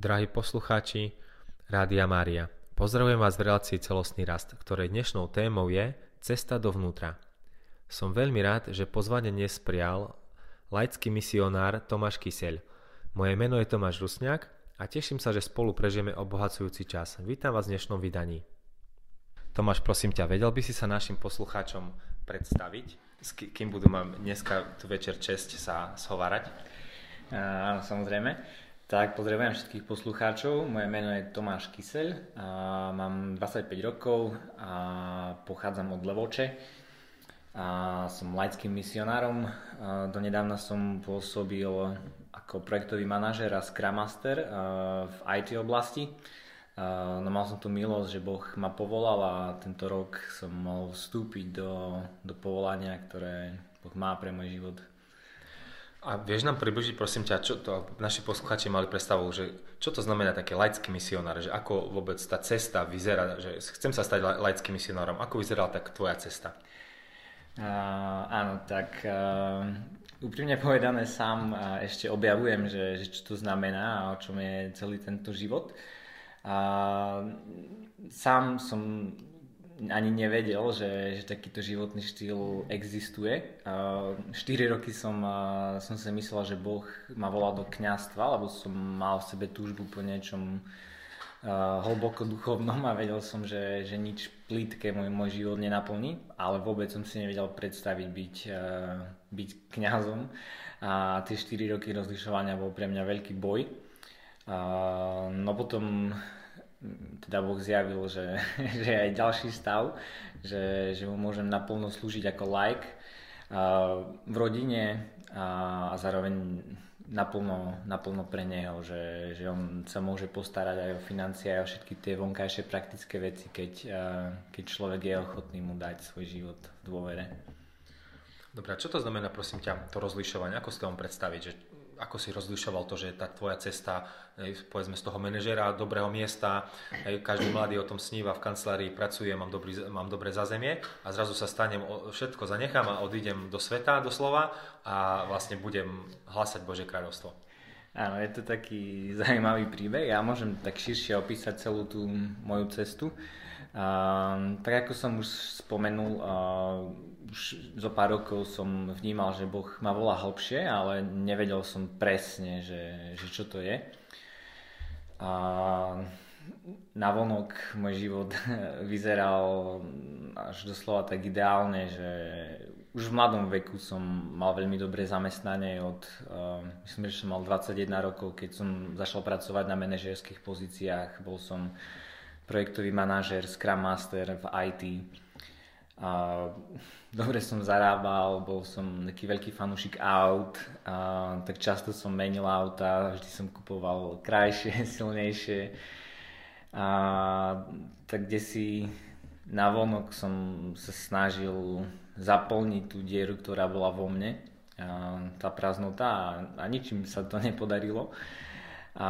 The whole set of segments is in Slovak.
Drahí poslucháči Rádia Mária, pozdravujem vás v relácii Celostný rast, ktorej dnešnou témou je Cesta dovnútra. Som veľmi rád, že pozvanie dnes prijal laický misionár Tomáš Kyseľ. Moje meno je Tomáš Rusňák a teším sa, že spolu prežijeme obohacujúci čas. Vítam vás v dnešnom vydaní. Tomáš, prosím ťa, vedel by si sa našim poslucháčom predstaviť, s kým budú mám dneska tu večer čest sa shovárať? Áno, samozrejme. Tak, pozdravujem všetkých poslucháčov. Moje meno je Tomáš Kyseľ, a mám 25 rokov a pochádzam od Levoče. A som laickým misionárom. A donedávna som pôsobil ako projektový manažer a Scrum Master v IT oblasti. No mal som tu milosť, že Boh ma povolal a tento rok som mohol vstúpiť do, do povolania, ktoré Boh má pre môj život. A vieš nám približiť, prosím ťa, čo to naši posluchači mali predstavu, že čo to znamená také laický misionár, že ako vôbec tá cesta vyzerá, že chcem sa stať laickým misionárom, ako vyzerala tak tvoja cesta? Uh, áno, tak uh, úprimne povedané sám uh, ešte objavujem, že, že čo to znamená a o čom je celý tento život. Uh, sám som ani nevedel, že, že takýto životný štýl existuje. 4 roky som, som si myslel, že Boh ma volal do kňastva, lebo som mal v sebe túžbu po niečom hlboko duchovnom a vedel som, že, že nič plítke môj, môj život nenaplní, ale vôbec som si nevedel predstaviť byť, byť kňazom. A tie 4 roky rozlišovania bol pre mňa veľký boj. No potom teda Boh zjavil, že, že aj ďalší stav, že, že mu môžem naplno slúžiť ako like v rodine a, a zároveň naplno, naplno pre neho, že, že on sa môže postarať aj o financie, aj o všetky tie vonkajšie praktické veci, keď, keď človek je ochotný mu dať svoj život v dôvere. Dobre, čo to znamená, prosím ťa, to rozlišovanie? Ako si to mám predstaviť? Že ako si rozlišoval to, že tá tvoja cesta, povedzme z toho manažera, dobrého miesta, každý mladý o tom sníva, v kancelárii pracuje, mám, dobrý, mám dobré zazemie a zrazu sa stanem, všetko zanechám a odídem do sveta doslova a vlastne budem hlasať Bože kráľovstvo. Áno, je to taký zaujímavý príbeh. Ja môžem tak širšie opísať celú tú moju cestu. Uh, tak ako som už spomenul, uh, už zo pár rokov som vnímal, že Boh ma volá hlbšie, ale nevedel som presne, že, že čo to je. A navonok môj život vyzeral až doslova tak ideálne, že už v mladom veku som mal veľmi dobré zamestnanie od, uh, myslím, že som mal 21 rokov, keď som začal pracovať na manažerských pozíciách, bol som projektový manažer, Scrum Master v IT. Dobre som zarábal, bol som taký veľký fanúšik aut, a tak často som menil auta, vždy som kupoval krajšie, silnejšie. A tak kde si na vonok som sa snažil zaplniť tú dieru, ktorá bola vo mne, a tá prázdnota a, a ničím sa to nepodarilo. A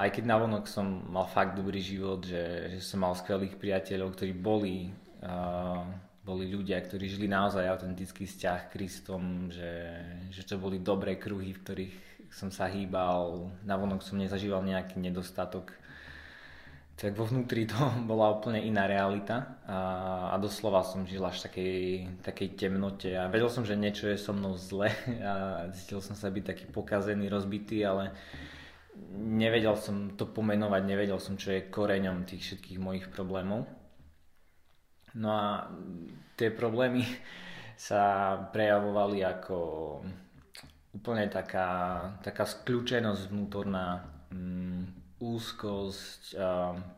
aj keď navonok som mal fakt dobrý život, že, že som mal skvelých priateľov, ktorí boli, uh, boli ľudia, ktorí žili naozaj autentický vzťah k Kristom, že, že to boli dobré kruhy, v ktorých som sa hýbal, navonok som nezažíval nejaký nedostatok, tak vo vnútri to bola úplne iná realita a, a doslova som žil až takej, takej temnote a vedel som, že niečo je so mnou zle a cítil som sa byť taký pokazený, rozbitý, ale nevedel som to pomenovať, nevedel som, čo je koreňom tých všetkých mojich problémov. No a tie problémy sa prejavovali ako úplne taká, taká skľúčenosť vnútorná, um, úzkosť,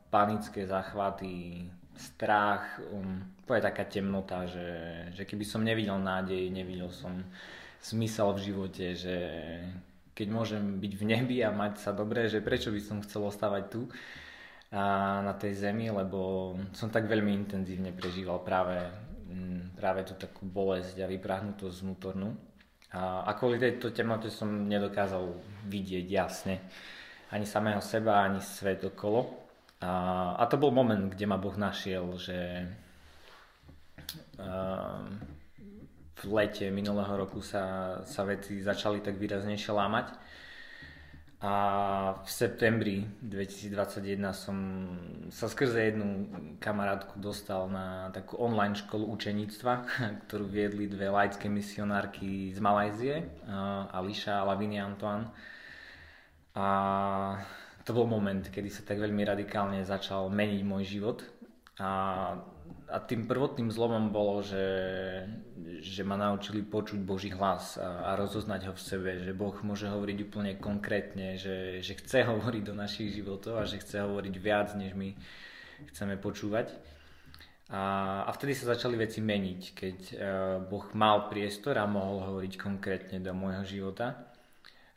panické záchvaty, strach, um, to je taká temnota, že, že keby som nevidel nádej, nevidel som zmysel v živote, že keď môžem byť v nebi a mať sa dobre, že prečo by som chcel ostávať tu? a na tej zemi, lebo som tak veľmi intenzívne prežíval práve, práve tú takú bolesť a vyprahnutosť vnútornú. A, a kvôli tejto temnote som nedokázal vidieť jasne ani samého seba, ani svet okolo. A, a to bol moment, kde ma Boh našiel, že uh, lete minulého roku sa, sa veci začali tak výraznejšie lámať. A v septembri 2021 som sa skrze jednu kamarátku dostal na takú online školu učeníctva, ktorú viedli dve laické misionárky z Malajzie, Ališa a Lavinia Antoine. A to bol moment, kedy sa tak veľmi radikálne začal meniť môj život. A a tým prvotným zlomom bolo, že, že ma naučili počuť Boží hlas a, a rozoznať ho v sebe, že Boh môže hovoriť úplne konkrétne, že, že chce hovoriť do našich životov a že chce hovoriť viac, než my chceme počúvať. A, a vtedy sa začali veci meniť, keď uh, Boh mal priestor a mohol hovoriť konkrétne do môjho života.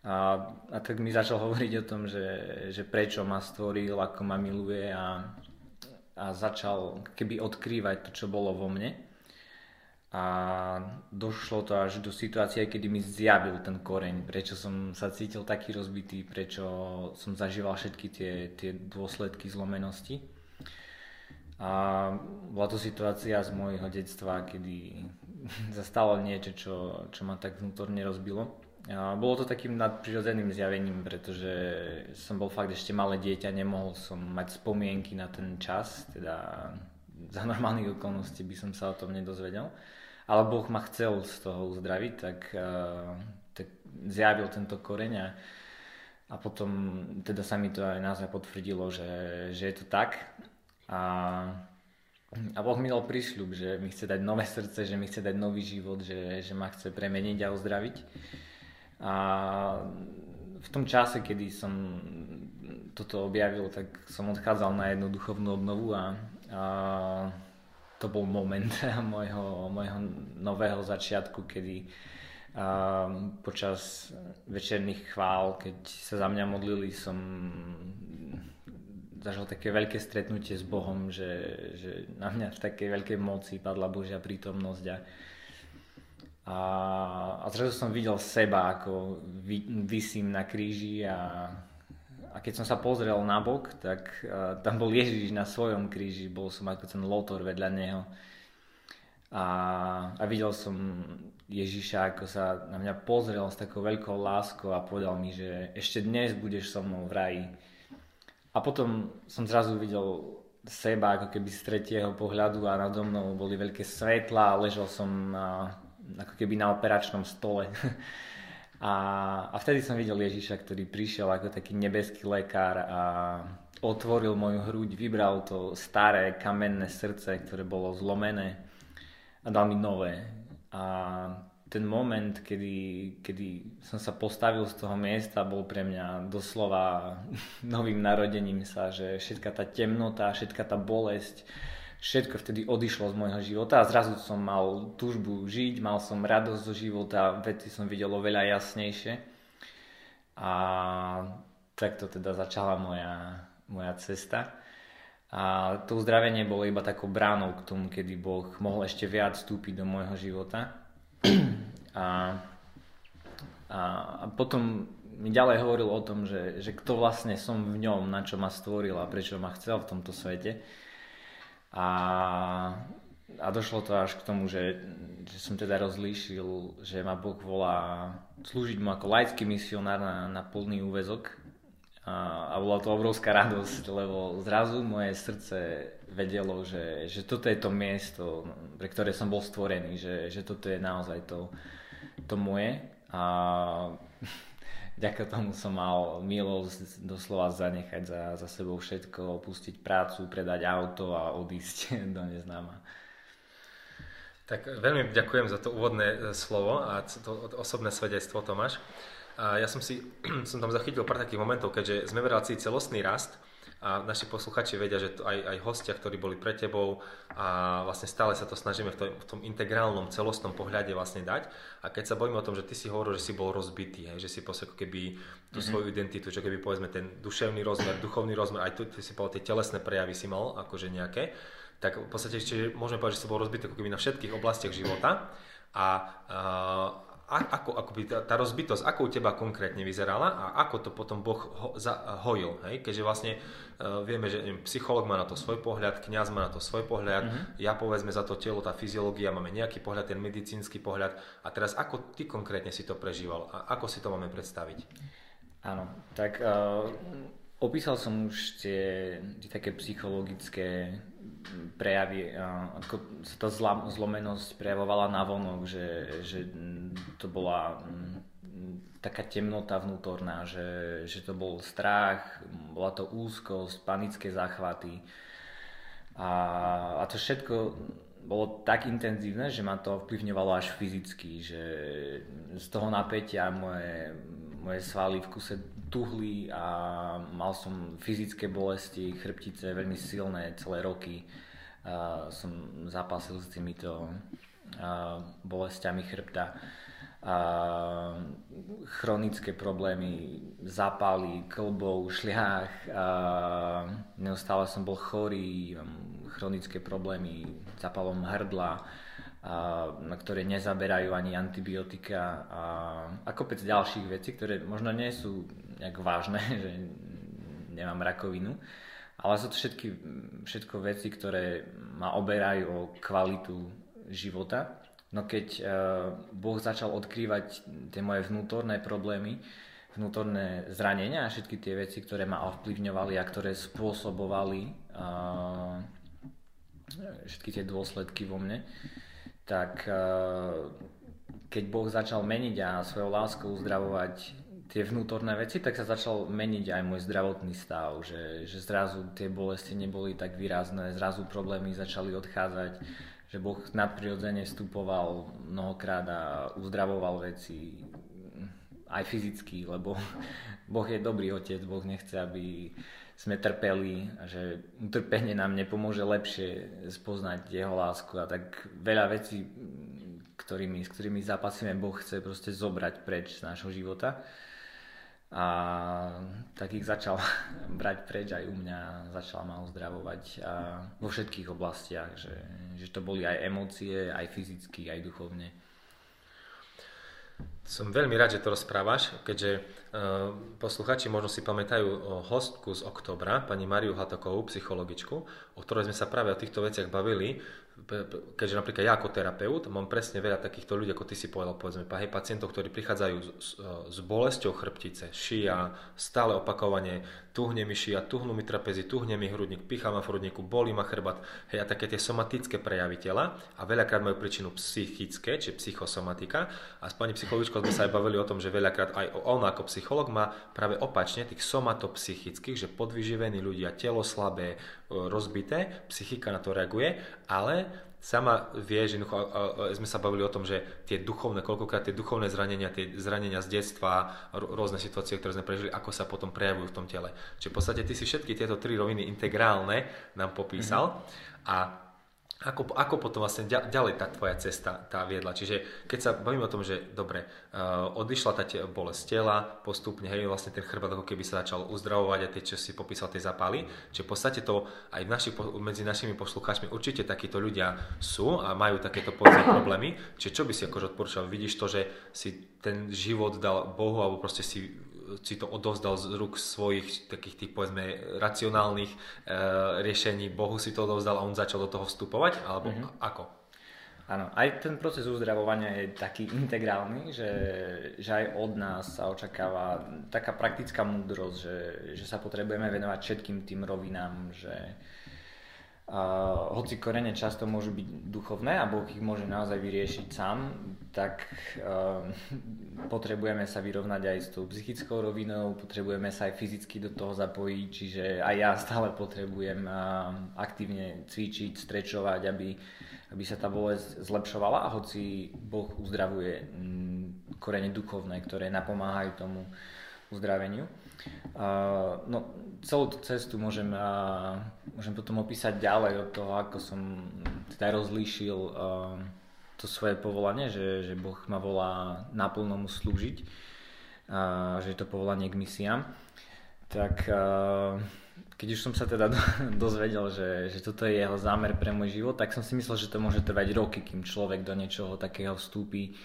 A, a tak mi začal hovoriť o tom, že, že prečo ma stvoril, ako ma miluje a, a začal keby odkrývať to, čo bolo vo mne. A došlo to až do situácie, kedy mi zjavil ten koreň, prečo som sa cítil taký rozbitý, prečo som zažíval všetky tie, tie dôsledky zlomenosti. A bola to situácia z môjho detstva, kedy zastalo niečo, čo, čo ma tak vnútorne rozbilo. Bolo to takým nadprirodzeným zjavením, pretože som bol fakt ešte malé dieťa, nemohol som mať spomienky na ten čas, teda za normálnych okolností by som sa o tom nedozvedel. Ale Boh ma chcel z toho uzdraviť, tak, tak zjavil tento koreň a potom teda sa mi to aj naozaj potvrdilo, že, že je to tak. A, a Boh mi dal prísľub, že mi chce dať nové srdce, že mi chce dať nový život, že, že ma chce premeniť a uzdraviť. A v tom čase, kedy som toto objavil, tak som odchádzal na jednu duchovnú obnovu a, a to bol moment môjho, môjho nového začiatku, kedy a počas večerných chvál, keď sa za mňa modlili, som zažil také veľké stretnutie s Bohom, že, že na mňa v takej veľkej moci padla Božia prítomnosť a, a, a zrazu som videl seba, ako vy, vysím na kríži a, a keď som sa pozrel na bok, tak uh, tam bol Ježiš na svojom kríži, bol som ako ten lotor vedľa neho. A, a videl som Ježiša, ako sa na mňa pozrel s takou veľkou láskou a povedal mi, že ešte dnes budeš so mnou v raji. A potom som zrazu videl seba ako keby z tretieho pohľadu a nado mnou boli veľké svetla a ležal som na, ako keby na operačnom stole. A, a vtedy som videl Ježiša, ktorý prišiel ako taký nebeský lekár a otvoril moju hruď, vybral to staré kamenné srdce, ktoré bolo zlomené a dal mi nové. A ten moment, kedy, kedy som sa postavil z toho miesta, bol pre mňa doslova novým narodením sa, že všetka tá temnota, všetka tá bolesť, všetko vtedy odišlo z môjho života a zrazu som mal túžbu žiť, mal som radosť zo života, veci som videl oveľa jasnejšie. A takto teda začala moja, moja cesta. A to uzdravenie bolo iba takou bránou k tomu, kedy Boh mohol ešte viac vstúpiť do môjho života. A, a, a potom mi ďalej hovoril o tom, že, že kto vlastne som v ňom, na čo ma stvoril a prečo ma chcel v tomto svete. A, a došlo to až k tomu, že, že som teda rozlíšil, že ma Boh volá slúžiť mu ako laický misionár na, na plný úvezok. A, a bola to obrovská radosť, lebo zrazu moje srdce vedelo, že, že toto je to miesto, pre ktoré som bol stvorený, že, že toto je naozaj to, to moje. A vďaka tomu som mal milosť doslova zanechať za, za sebou všetko, opustiť prácu, predať auto a odísť do neznáma. Tak veľmi ďakujem za to úvodné e, slovo a to osobné svedectvo, Tomáš. A ja som si som tam zachytil pár takých momentov, keďže sme v relácii celostný rast, a naši posluchači vedia, že aj, aj hostia, ktorí boli pre tebou a vlastne stále sa to snažíme v tom, v tom integrálnom, celostnom pohľade vlastne dať. A keď sa bojíme o tom, že ty si hovoril, že si bol rozbitý, hej, že si proste ako keby tú mm-hmm. svoju identitu, čo keby povedzme ten duševný rozmer, duchovný rozmer, aj tu ty si povedal, tie telesné prejavy si mal akože nejaké, tak v podstate čiže môžeme povedať, že si bol rozbitý ako keby na všetkých oblastiach života. A, a a, ako, ako by tá, tá rozbitosť, ako u teba konkrétne vyzerala a ako to potom Boh ho, za, hojil, hej? keďže vlastne uh, vieme, že neviem, psycholog má na to svoj pohľad, kňaz má na to svoj pohľad, mm-hmm. ja povedzme za to telo, tá fyziológia, máme nejaký pohľad, ten medicínsky pohľad a teraz ako ty konkrétne si to prežíval a ako si to máme predstaviť? Áno, tak uh, opísal som už tie, tie také psychologické prejavy, ako sa tá zlomenosť prejavovala na vonok, že, že to bola um, taká temnota vnútorná, že, že to bol strach, bola to úzkosť, panické záchvaty. A, a to všetko bolo tak intenzívne, že ma to vplyvňovalo až fyzicky, že z toho napätia moje, moje svaly v kuse tuhli a mal som fyzické bolesti, chrbtice veľmi silné celé roky. A som zápasil s týmito bolestiami chrbta. A chronické problémy, zápaly, klbov, šliach. A neustále som bol chorý, chronické problémy, zápalom hrdla na ktoré nezaberajú ani antibiotika a, a kopec ďalších vecí, ktoré možno nie sú nejak vážne, že nemám rakovinu, ale sú to všetky, všetko veci, ktoré ma oberajú o kvalitu života. No keď uh, Boh začal odkrývať tie moje vnútorné problémy, vnútorné zranenia a všetky tie veci, ktoré ma ovplyvňovali a ktoré spôsobovali uh, všetky tie dôsledky vo mne, tak eh, keď Boh začal meniť a svojou láskou uzdravovať tie vnútorné veci, tak sa začal meniť aj môj zdravotný stav, že, že zrazu tie bolesti neboli tak výrazné, zrazu problémy začali odchádzať, že Boh nadprirodzene vstupoval mnohokrát a uzdravoval veci aj fyzicky, lebo Boh je dobrý otec, Boh nechce, aby sme trpeli a že utrpenie nám nepomôže lepšie spoznať jeho lásku a tak veľa vecí, ktorými, s ktorými zapasíme, Boh chce proste zobrať preč z nášho života. A tak ich začal brať preč aj u mňa, začal ma uzdravovať a vo všetkých oblastiach, že, že to boli aj emócie, aj fyzicky, aj duchovne. Som veľmi rád, že to rozprávaš, keďže uh, posluchači možno si pamätajú o hostku z oktobra, pani Mariu Hatokovú, psychologičku, o ktorej sme sa práve o týchto veciach bavili keďže napríklad ja ako terapeut mám presne veľa takýchto ľudí, ako ty si povedal, povedzme, hej, pacientov, ktorí prichádzajú s, s, s bolesťou chrbtice, šia, stále opakovanie, tuhne mi šia, tuhnú mi trapezy, tuhne mi hrudník, pichá ma v hrudníku, bolí ma chrbát, hej, a také tie somatické prejavy tela a veľakrát majú príčinu psychické, či psychosomatika. A s pani psychologičkou sme sa aj bavili o tom, že veľakrát aj on ako psycholog má práve opačne tých somatopsychických, že podvyživení ľudia, telo slabé, rozbité, psychika na to reaguje, ale sama vie, že sme sa bavili o tom, že tie duchovné, koľkokrát tie duchovné zranenia, tie zranenia z detstva, rôzne situácie, ktoré sme prežili, ako sa potom prejavujú v tom tele. Čiže v podstate ty si všetky tieto tri roviny integrálne nám popísal mm-hmm. a ako, ako potom vlastne ďalej tá tvoja cesta tá viedla. Čiže keď sa bavíme o tom, že dobre, uh, odišla tá te, bolesť tela, postupne, hej, vlastne ten chrbát ako keby sa začal uzdravovať a tie, čo si popísal, tie zápaly. Čiže v podstate to aj v naši, medzi našimi poslucháčmi určite takíto ľudia sú a majú takéto problémy. Čiže čo by si akože odporúčal? Vidíš to, že si ten život dal Bohu alebo proste si si to odovzdal z rúk svojich takých tých povedzme racionálnych e, riešení, Bohu si to odovzdal a on začal do toho vstupovať, alebo mm-hmm. ako? Áno, aj ten proces uzdravovania je taký integrálny, že, že aj od nás sa očakáva taká praktická múdrosť, že, že sa potrebujeme venovať všetkým tým rovinám, že, Hoci korene často môžu byť duchovné a Boh ich môže naozaj vyriešiť sám, tak uh, potrebujeme sa vyrovnať aj s tou psychickou rovinou, potrebujeme sa aj fyzicky do toho zapojiť, čiže aj ja stále potrebujem uh, aktívne cvičiť, strečovať, aby, aby sa tá bolesť zlepšovala hoci Boh uzdravuje um, korene duchovné, ktoré napomáhajú tomu uzdraveniu. No, celú tú cestu môžem, môžem potom opísať ďalej od toho, ako som teda rozlíšil to svoje povolanie, že, že Boh ma volá naplno mu slúžiť, že je to povolanie k misiám. Tak keď už som sa teda dozvedel, že, že toto je jeho zámer pre môj život, tak som si myslel, že to môže trvať roky, kým človek do niečoho takého vstúpi,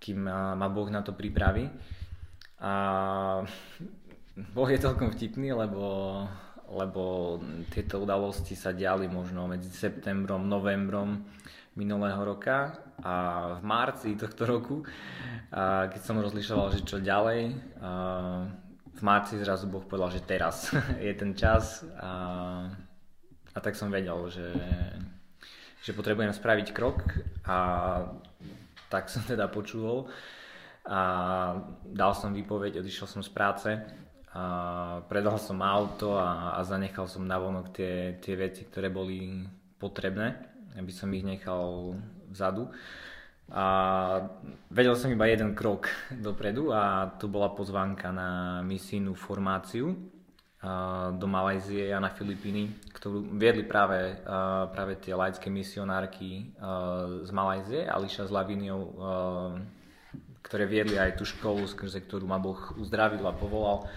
kým ma Boh na to pripraví. A Boh je celkom vtipný, lebo, lebo tieto udalosti sa diali možno medzi septembrom, novembrom minulého roka a v marci tohto roku, a keď som rozlišoval, že čo ďalej, a v marci zrazu Boh povedal, že teraz je ten čas a, a tak som vedel, že, že potrebujem spraviť krok a tak som teda počul a dal som výpoveď, odišiel som z práce a predal som auto a, a zanechal som navonok tie, tie veci, ktoré boli potrebné, aby som ich nechal vzadu. A vedel som iba jeden krok dopredu a to bola pozvánka na misijnú formáciu do Malajzie a na Filipíny, ktorú viedli práve, práve tie laické misionárky z Malajzie, Ališa s Laviniou, ktoré viedli aj tú školu, skrze ktorú ma Boh uzdravil a povolal.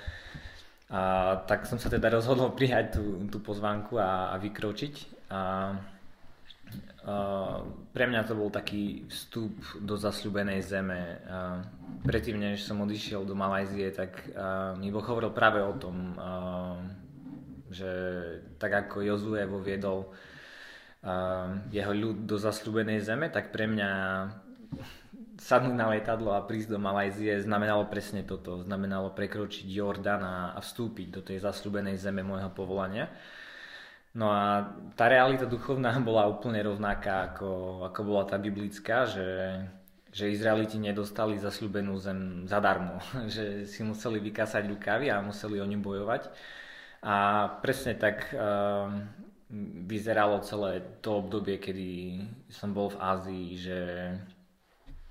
A, tak som sa teda rozhodol prijať tú, tú pozvánku a, a vykročiť. A, Uh, pre mňa to bol taký vstup do zasľubenej zeme. Uh, predtým, než som odišiel do Malajzie, tak uh, mi Boh hovoril práve o tom, že tak ako Jozue voviedol jeho ľud do zasľubenej zeme, tak pre mňa sadnúť na letadlo a prísť do Malajzie znamenalo presne toto. Znamenalo prekročiť Jordan a, vstúpiť do tej zasľubenej zeme môjho povolania. No a tá realita duchovná bola úplne rovnaká, ako, ako bola tá biblická, že, že Izraeliti nedostali zasľubenú zem zadarmo, že si museli vykásať rukavy a museli o ňu bojovať. A presne tak uh, vyzeralo celé to obdobie, kedy som bol v Ázii, že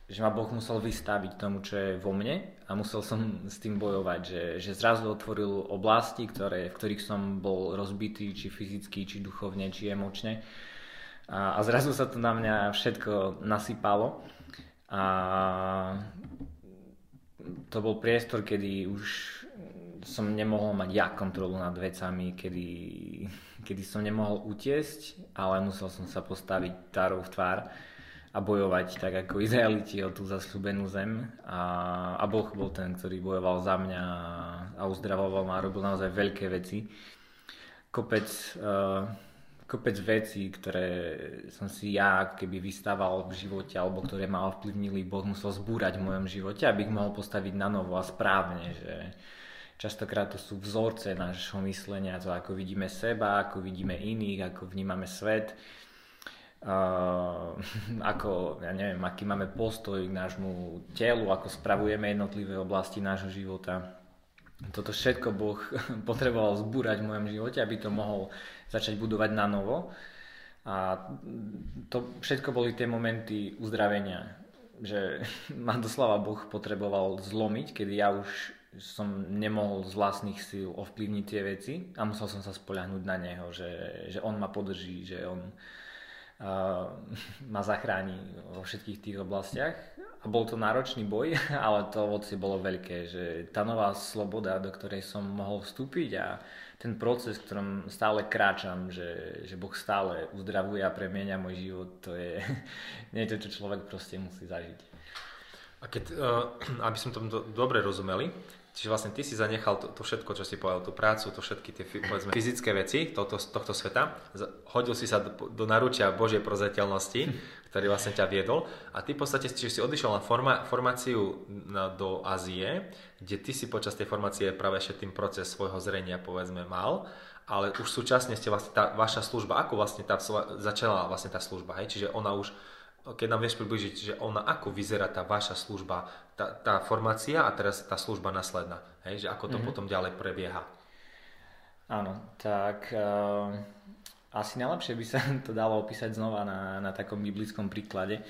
že ma Boh musel vystaviť tomu, čo je vo mne a musel som s tým bojovať, že, že zrazu otvoril oblasti, ktoré, v ktorých som bol rozbitý, či fyzicky, či duchovne, či emočne. A, a zrazu sa to na mňa všetko nasypalo. A to bol priestor, kedy už som nemohol mať ja kontrolu nad vecami, kedy, kedy som nemohol utiesť, ale musel som sa postaviť tárov v tvár a bojovať tak ako Izraeliti o tú zasľúbenú zem a, a Boh bol ten, ktorý bojoval za mňa a uzdravoval ma a robil naozaj veľké veci. Kopec, uh, kopec vecí, ktoré som si ja keby vystával v živote alebo ktoré ma ovplyvnili, Boh musel zbúrať v mojom živote, aby ich mohol postaviť na novo a správne, že častokrát to sú vzorce nášho myslenia, to ako vidíme seba, ako vidíme iných, ako vnímame svet uh, ako, ja neviem, aký máme postoj k nášmu telu, ako spravujeme jednotlivé oblasti nášho života. Toto všetko Boh potreboval zbúrať v mojom živote, aby to mohol začať budovať na novo. A to všetko boli tie momenty uzdravenia, že ma doslova Boh potreboval zlomiť, kedy ja už som nemohol z vlastných síl ovplyvniť tie veci a musel som sa spoľahnúť na Neho, že, že On ma podrží, že On, ma zachráni vo všetkých tých oblastiach. A bol to náročný boj, ale to ovocie bolo veľké, že tá nová sloboda, do ktorej som mohol vstúpiť a ten proces, ktorom stále kráčam, že, že Boh stále uzdravuje a premieňa môj život, to je nie to, čo človek proste musí zažiť. A keď, uh, aby som to do, dobre rozumeli, Čiže vlastne ty si zanechal to, to všetko, čo si povedal, tú prácu, to všetky tie povedzme, fyzické veci tohto, tohto sveta, hodil si sa do, do naručia Božej prozateľnosti, ktorý vlastne ťa viedol. A ty v podstate čiže si odišiel na forma, formáciu na, do Ázie, kde ty si počas tej formácie práve ešte tým proces svojho zrenia povedzme mal, ale už súčasne ste vlastne tá vaša služba, ako vlastne tá, začala vlastne tá služba, hej? čiže ona už keď nám vieš približiť, že ona, ako vyzerá tá vaša služba, tá, tá formácia a teraz tá služba nasledná, hej, že ako to mm-hmm. potom ďalej prebieha. Áno, tak uh, asi najlepšie by sa to dalo opísať znova na, na takom biblickom príklade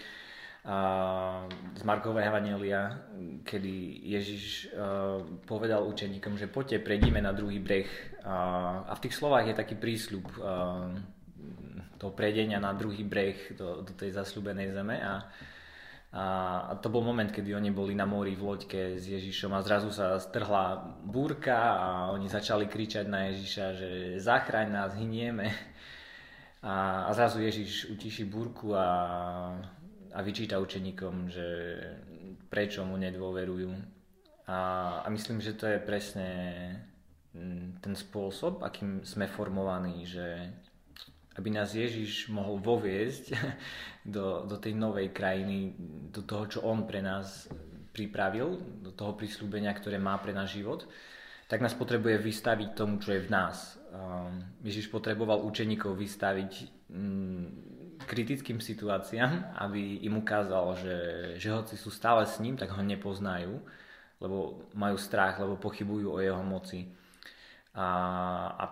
uh, z Markového Evangelia, kedy Ježiš uh, povedal učeníkom, že poďte, prejdime na druhý breh. Uh, a v tých slovách je taký prísľub, uh, toho prejdenia na druhý breh do, do tej zasľúbenej zeme a, a, a to bol moment, kedy oni boli na mori v loďke s Ježišom a zrazu sa strhla búrka a oni začali kričať na Ježiša, že zachraň nás, hynieme. A, a zrazu Ježiš utiší búrku a, a vyčíta učeníkom, že prečo mu nedôverujú. A, a myslím, že to je presne mm, ten spôsob, akým sme formovaní, že aby nás Ježiš mohol voviesť do, do tej novej krajiny, do toho, čo On pre nás pripravil, do toho prísľubenia, ktoré má pre náš život, tak nás potrebuje vystaviť tomu, čo je v nás. Ježiš potreboval učeníkov vystaviť mm, kritickým situáciám, aby im ukázal, že, že hoci sú stále s ním, tak ho nepoznajú, lebo majú strach, lebo pochybujú o jeho moci. A, a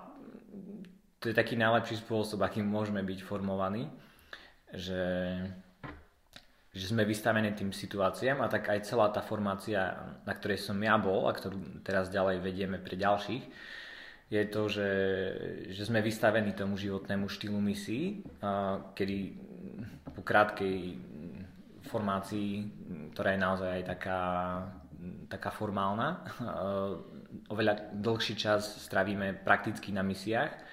to je taký najlepší spôsob, akým môžeme byť formovaní, že, že sme vystavení tým situáciám a tak aj celá tá formácia, na ktorej som ja bol a ktorú teraz ďalej vedieme pre ďalších, je to, že, že sme vystavení tomu životnému štýlu misií, kedy po krátkej formácii, ktorá je naozaj aj taká, taká formálna, oveľa dlhší čas stravíme prakticky na misiách,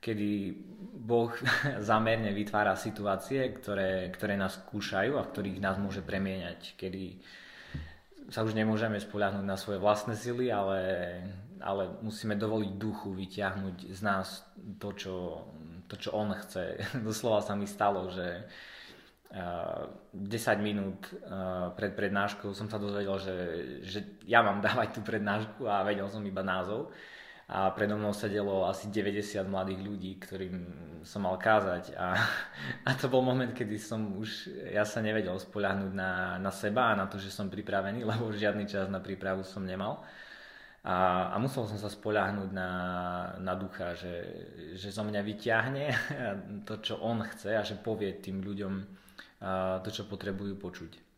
kedy Boh zámerne vytvára situácie, ktoré, ktoré nás skúšajú a v ktorých nás môže premieňať, kedy sa už nemôžeme spoľahnúť na svoje vlastné sily, ale ale musíme dovoliť duchu vyťahnuť z nás to, čo, to, čo on chce. Doslova sa mi stalo, že uh, eh, 10 minút uh, pred prednáškou som sa dozvedel, že, že ja mám dávať tú prednášku a vedel som iba názov. A predo mnou sedelo asi 90 mladých ľudí, ktorým som mal kázať. A, a to bol moment, kedy som už, ja sa nevedel spoľahnúť na, na seba a na to, že som pripravený, lebo žiadny čas na prípravu som nemal. A, a musel som sa spoľahnúť na, na ducha, že, že zo mňa vyťahne to, čo on chce a že povie tým ľuďom to, čo potrebujú počuť.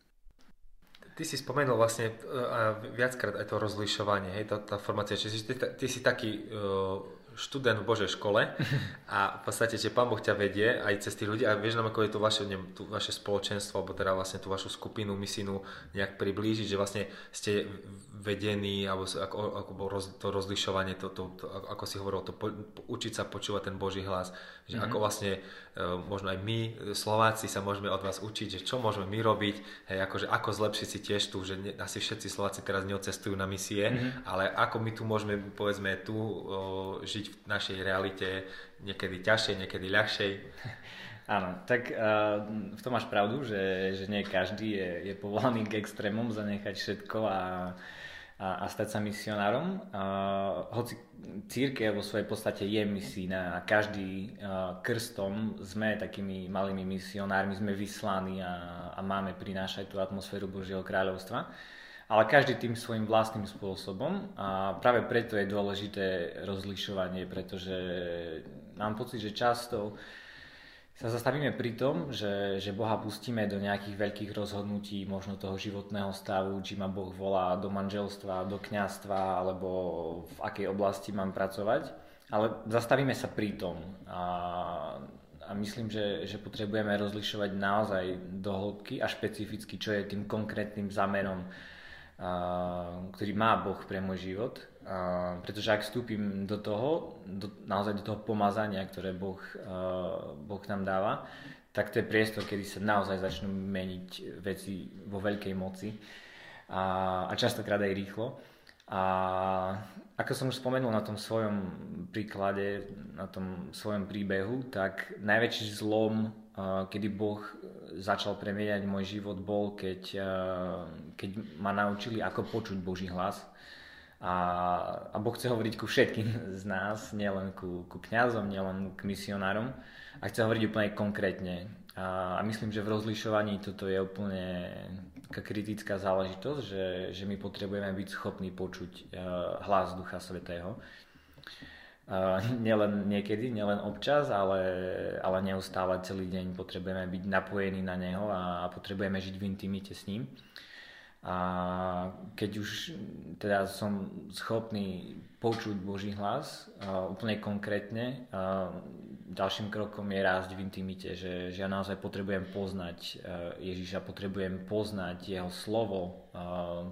Ty si spomenul vlastne a viackrát aj to rozlišovanie, hej, tá, tá formácia, čiže ty, ty si taký uh, študent v Božej škole a v podstate, že Pán Boh ťa vedie aj cez tých ľudí a vieš nám, ako je to vaše, neviem, tú, vaše spoločenstvo, alebo teda vlastne tú vašu skupinu, misínu nejak priblížiť, že vlastne ste vedení, alebo ako, ako roz, to rozlišovanie, to, to, to, ako si hovoril, to po, učiť sa počúvať ten Boží hlas, že mm-hmm. ako vlastne uh, možno aj my, Slováci, sa môžeme od vás učiť, že čo môžeme my robiť, hej, akože ako zlepšiť si tiež tu, že ne, asi všetci Slováci teraz neocestujú na misie, mm-hmm. ale ako my tu môžeme, povedzme, tu uh, žiť v našej realite niekedy ťažšej, niekedy ľahšej. Áno, tak uh, v tom máš pravdu, že, že nie každý je, je povolaný k extrémom zanechať všetko a a, a stať sa misionárom. Uh, hoci církev vo svojej podstate je misína a každý uh, krstom sme takými malými misionármi, sme vyslaní a, a máme prinášať tú atmosféru Božieho kráľovstva. Ale každý tým svojim vlastným spôsobom a práve preto je dôležité rozlišovanie, pretože mám pocit, že často sa zastavíme pri tom, že, že Boha pustíme do nejakých veľkých rozhodnutí, možno toho životného stavu, či ma Boh volá do manželstva, do kňastva, alebo v akej oblasti mám pracovať. Ale zastavíme sa pri tom a, a myslím, že, že potrebujeme rozlišovať naozaj do hĺbky a špecificky, čo je tým konkrétnym zamerom, a, ktorý má Boh pre môj život pretože ak vstúpim do toho, do, naozaj do toho pomazania, ktoré boh, boh nám dáva, tak to je priestor, kedy sa naozaj začnú meniť veci vo veľkej moci a, a častokrát aj rýchlo. A ako som už spomenul na tom svojom príklade, na tom svojom príbehu, tak najväčší zlom, kedy Boh začal premieňať môj život, bol, keď, uh, keď ma naučili, ako počuť Boží hlas a, a Boh chce hovoriť ku všetkým z nás, nielen ku, ku kňazom, nielen k misionárom a chce hovoriť úplne konkrétne. A, a myslím, že v rozlišovaní toto je úplne taká kritická záležitosť, že, že my potrebujeme byť schopní počuť uh, hlas Ducha Svetého. Nielen niekedy, nielen občas, ale, ale neustále celý deň potrebujeme byť napojení na Neho a, potrebujeme žiť v intimite s ním. A keď už teda som schopný počuť Boží hlas úplne konkrétne, ďalším krokom je rásť v intimite, že, že ja naozaj potrebujem poznať e, Ježiša, potrebujem poznať jeho slovo.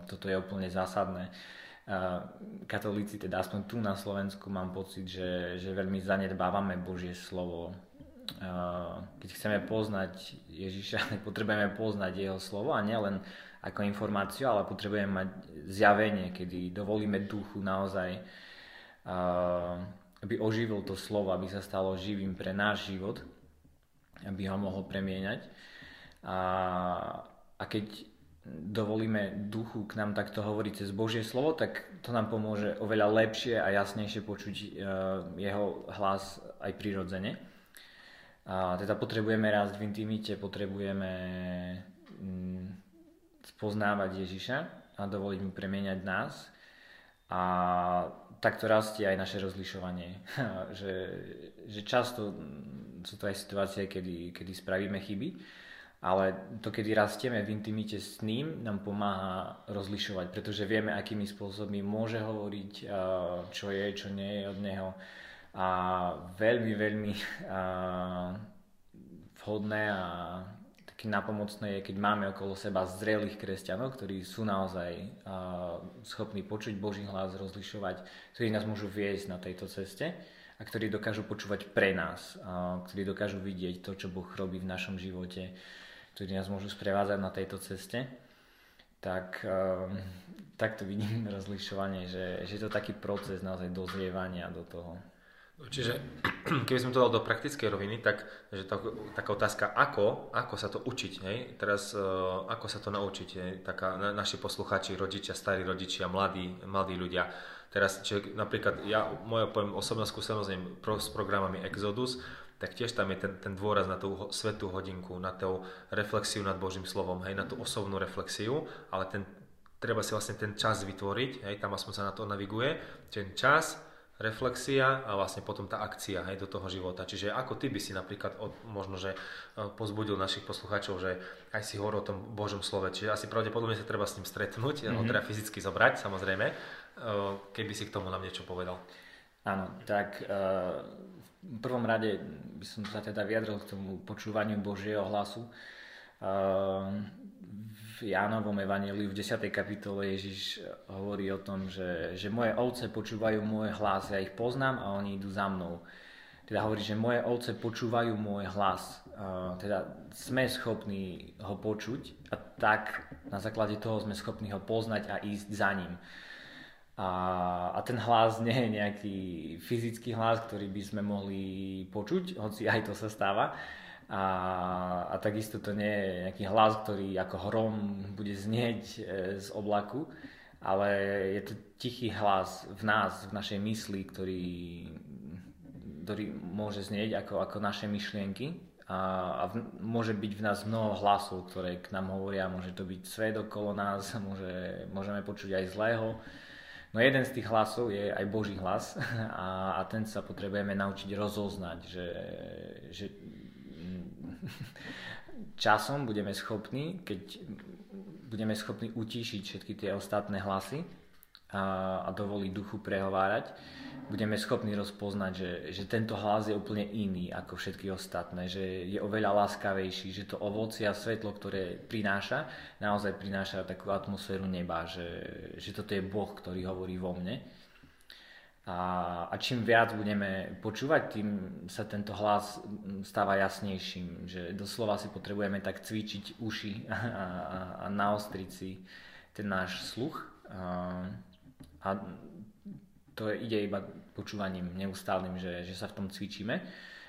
Toto je úplne zásadné. Katolíci, teda aspoň tu na Slovensku mám pocit, že, že veľmi zanedbávame Božie slovo. Keď chceme poznať Ježiša, potrebujeme poznať jeho slovo a nielen ako informáciu, ale potrebujeme mať zjavenie, kedy dovolíme duchu naozaj, aby oživil to slovo, aby sa stalo živým pre náš život, aby ho mohol premieňať. A, a keď dovolíme duchu k nám takto hovoriť cez Božie slovo, tak to nám pomôže oveľa lepšie a jasnejšie počuť uh, jeho hlas aj prirodzene. A teda potrebujeme rásť v intimite, potrebujeme mm, spoznávať Ježiša a dovoliť mu premieňať nás. A takto rastie aj naše rozlišovanie. že, že často sú to aj situácie, kedy, kedy spravíme chyby, ale to, kedy rastieme v intimite s ním, nám pomáha rozlišovať, pretože vieme, akými spôsobmi môže hovoriť, čo je, čo nie je od neho. A veľmi, veľmi vhodné a také napomocné je, keď máme okolo seba zrelých kresťanov, ktorí sú naozaj uh, schopní počuť Boží hlas, rozlišovať, ktorí nás môžu viesť na tejto ceste a ktorí dokážu počúvať pre nás, ktorí dokážu vidieť to, čo Boh robí v našom živote, ktorí nás môžu sprevádzať na tejto ceste. Tak, uh, tak to vidím rozlišovanie, že, že je to taký proces naozaj dozrievania do toho. Čiže keby sme to dal do praktickej roviny, tak že tá, taká otázka, ako, ako sa to učiť, hej? teraz uh, ako sa to naučiť, hej? Taká, na, naši poslucháči, rodičia, starí rodičia, mladí, mladí ľudia. Teraz, čiže napríklad ja, moja poviem osobná skúsenosť s programami Exodus, tak tiež tam je ten, ten dôraz na tú svetú hodinku, na tú reflexiu nad Božím slovom, hej, na tú osobnú reflexiu, ale ten, treba si vlastne ten čas vytvoriť, hej, tam aspoň sa na to naviguje, ten čas, reflexia a vlastne potom tá akcia hej, do toho života. Čiže ako ty by si napríklad od, možno, že e, pozbudil našich poslucháčov, že aj si hovoril o tom Božom slove, čiže asi pravdepodobne sa treba s ním stretnúť, mm-hmm. teda fyzicky zobrať samozrejme, e, keby si k tomu nám niečo povedal. Áno, tak e, v prvom rade by som sa teda vyjadril k tomu počúvaniu Božieho hlasu. Jánovom evaníliu v 10. kapitole Ježiš hovorí o tom, že, že moje ovce počúvajú môj hlas, ja ich poznám a oni idú za mnou. Teda hovorí, že moje ovce počúvajú môj hlas. Uh, teda sme schopní ho počuť a tak na základe toho sme schopní ho poznať a ísť za ním. A, a ten hlas nie je nejaký fyzický hlas, ktorý by sme mohli počuť, hoci aj to sa stáva, a, a takisto to nie je nejaký hlas, ktorý ako hrom bude znieť e, z oblaku, ale je to tichý hlas v nás, v našej mysli, ktorý, ktorý môže znieť ako, ako naše myšlienky. A, a v, môže byť v nás mnoho hlasov, ktoré k nám hovoria, môže to byť svet okolo nás, môže, môžeme počuť aj zlého. No jeden z tých hlasov je aj Boží hlas a, a ten sa potrebujeme naučiť rozoznať, že, že časom budeme schopní, keď budeme schopní utíšiť všetky tie ostatné hlasy a, a dovoliť duchu prehovárať, budeme schopní rozpoznať, že, že tento hlas je úplne iný ako všetky ostatné, že je oveľa láskavejší, že to ovocie a svetlo, ktoré prináša, naozaj prináša takú atmosféru neba, že, že toto je Boh, ktorý hovorí vo mne a, a čím viac budeme počúvať, tým sa tento hlas stáva jasnejším, že doslova si potrebujeme tak cvičiť uši a, a, a naostriť si ten náš sluch. A, a to ide iba počúvaním neustálnym, že, že sa v tom cvičíme.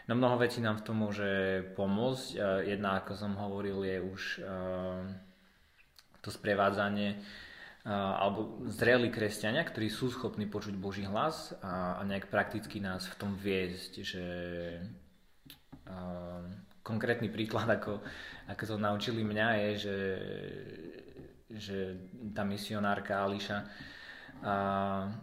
No mnoho vecí nám v tom môže pomôcť. Jedna, ako som hovoril, je už to sprevádzanie alebo zrelí kresťania, ktorí sú schopní počuť Boží hlas a, a nejak prakticky nás v tom viesť, že a, konkrétny príklad, ako, ako to naučili mňa, je, že, že tá misionárka Ališa a